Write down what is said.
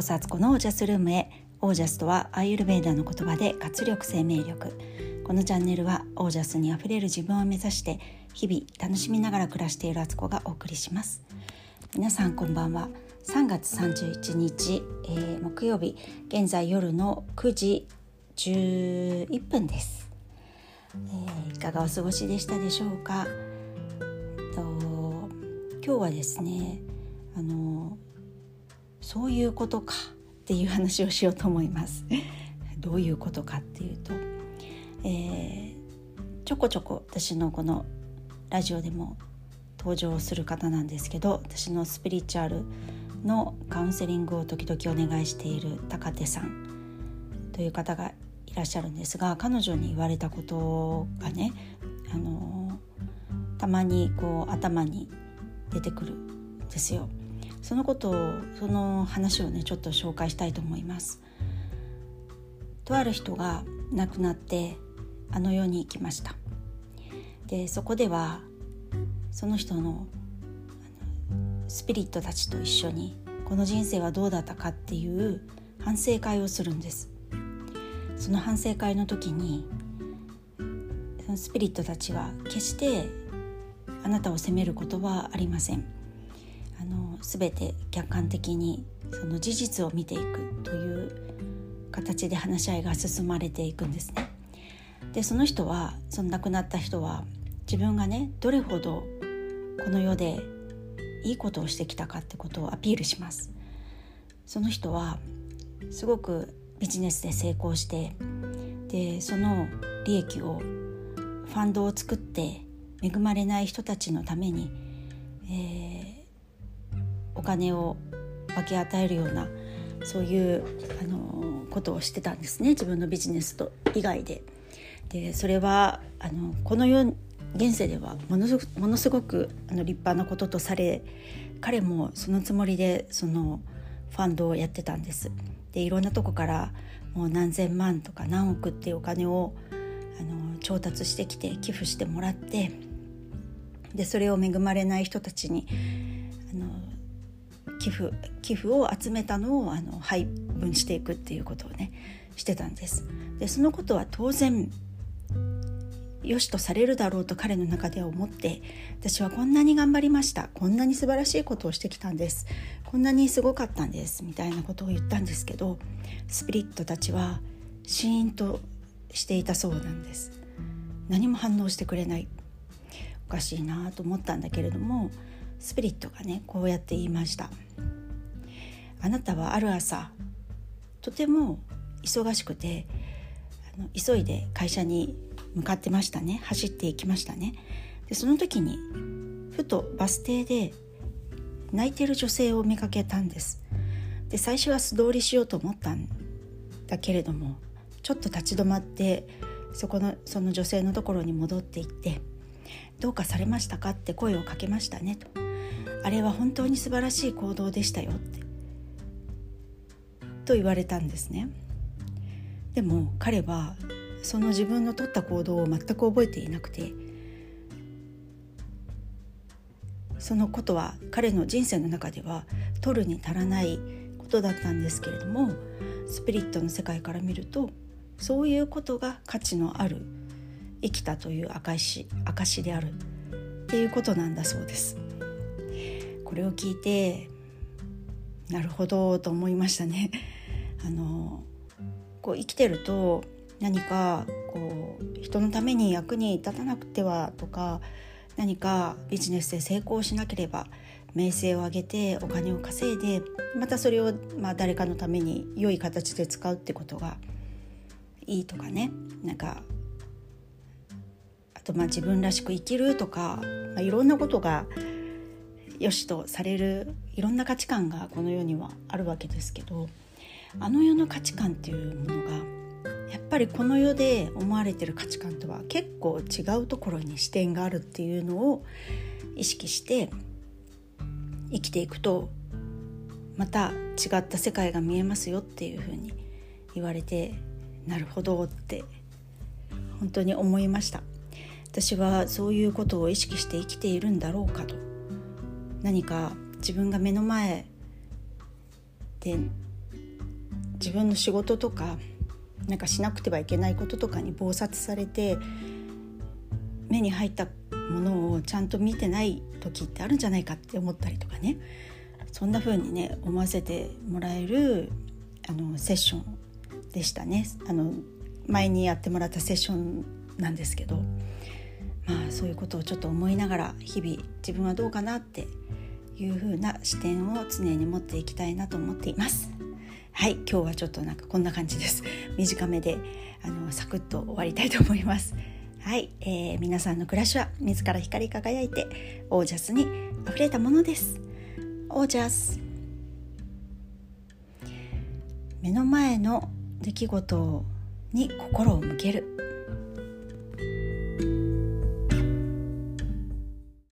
こそあつこのオージャスルームへ。オージャスとはアーユルベーダの言葉で活力生命力。このチャンネルはオージャスにあふれる自分を目指して日々楽しみながら暮らしているあつこがお送りします。皆さんこんばんは。3月31日、えー、木曜日現在夜の9時11分です、えー、いかがお過ごしでしたでしょうか？えっと今日はですねあのそういうことかっていう話をしようと思います。どういうことかっていうと、えー、ちょこちょこ私のこのラジオでも登場する方なんですけど私のスピリチュアルのカウンセリングを時々お願いしている高手さんという方がいらっしゃるんですが彼女に言われたことがねあのたまにこう頭に出てくるんですよ。そのことをその話をねちょっと紹介したいと思います。とある人が亡くなってあの世に行きました。でそこではその人のスピリットたちと一緒にこの人生はどうだったかっていう反省会をするんですその反省会の時にスピリットたちは決してあなたを責めることはありません全て客観的にその事実を見ていくという形で話し合いが進まれていくんですね。でその人はその亡くなった人は自分がねどれほどこの世でいいことをしてきたかってことをアピールします。その人はすごくビジネスで成功してでその利益をファンドを作って恵まれない人たちのために、えー、お金を分け与えるようなそういうあのことをしてたんですね自分のビジネスと以外で。でそれはあのこの世現世ではものすごくものすごくあの立派なこととされ彼もそのつもりでそのファンドをやってたんです。でいろんなとこからもう何千万とか何億っていうお金をあの調達してきて寄付してもらってでそれを恵まれない人たちに寄付寄付を集めたのをあの配分していくっていうことをねしてたんです。でそのことは当然良しとされるだろうと彼の中では思って私はこんなに頑張りました。こんなに素晴らしいことをしてきたんです。こんなにすごかったんです。みたいなことを言ったんですけどスピリットたちはシーンとしていたそうなんです。何も反応してくれない。おかしいなと思ったんだけれどもスピリットがねこうやって言いました。あなたはある朝とても忙しくてあの急いで会社に向かってましたね。走っていきましたね。でその時にふとバス停で泣いてる女性を見かけたんです。で最初は素通りしようと思ったんだけれどもちょっと立ち止まってそこのその女性のところに戻っていって「どうかされましたか?」って声をかけましたねと。あれは本当に素晴らしい行動でしたよってと言われたんですねでも彼はその自分の取った行動を全く覚えていなくてそのことは彼の人生の中では取るに足らないことだったんですけれどもスピリットの世界から見るとそういうことが価値のある生きたという証証であるっていうことなんだそうです。これを聞いてなるほどと思いましたね。あのこう生きてると何かこう人のために役に立たなくてはとか何かビジネスで成功しなければ名声を上げてお金を稼いでまたそれをまあ誰かのために良い形で使うってことがいいとかねなんかあとまあ自分らしく生きるとか、まあ、いろんなことが良しとされるいろんな価値観がこの世にはあるわけですけどあの世の価値観っていうものがやっぱりこの世で思われてる価値観とは結構違うところに視点があるっていうのを意識して生きていくとまた違った世界が見えますよっていうふうに言われてなるほどって本当に思いました。私はそういうことを意識して生きているんだろうかと。何か自分が目の前で自分の仕事とかなんかしなくてはいけないこととかに忙殺されて目に入ったものをちゃんと見てない時ってあるんじゃないかって思ったりとかね。そんな風にね思わせてもらえるあのセッションでしたね。あの前にやってもらったセッションなんですけど。まあそういうことをちょっと思いながら日々自分はどうかなっていう風な視点を常に持っていきたいなと思っています。はい今日はちょっとなんかこんな感じです。短めであのサクッと終わりたいと思います。はい、えー、皆さんの暮らしは自ら光り輝いてオージャスに溢れたものです。オージャス。目の前の出来事に心を向ける。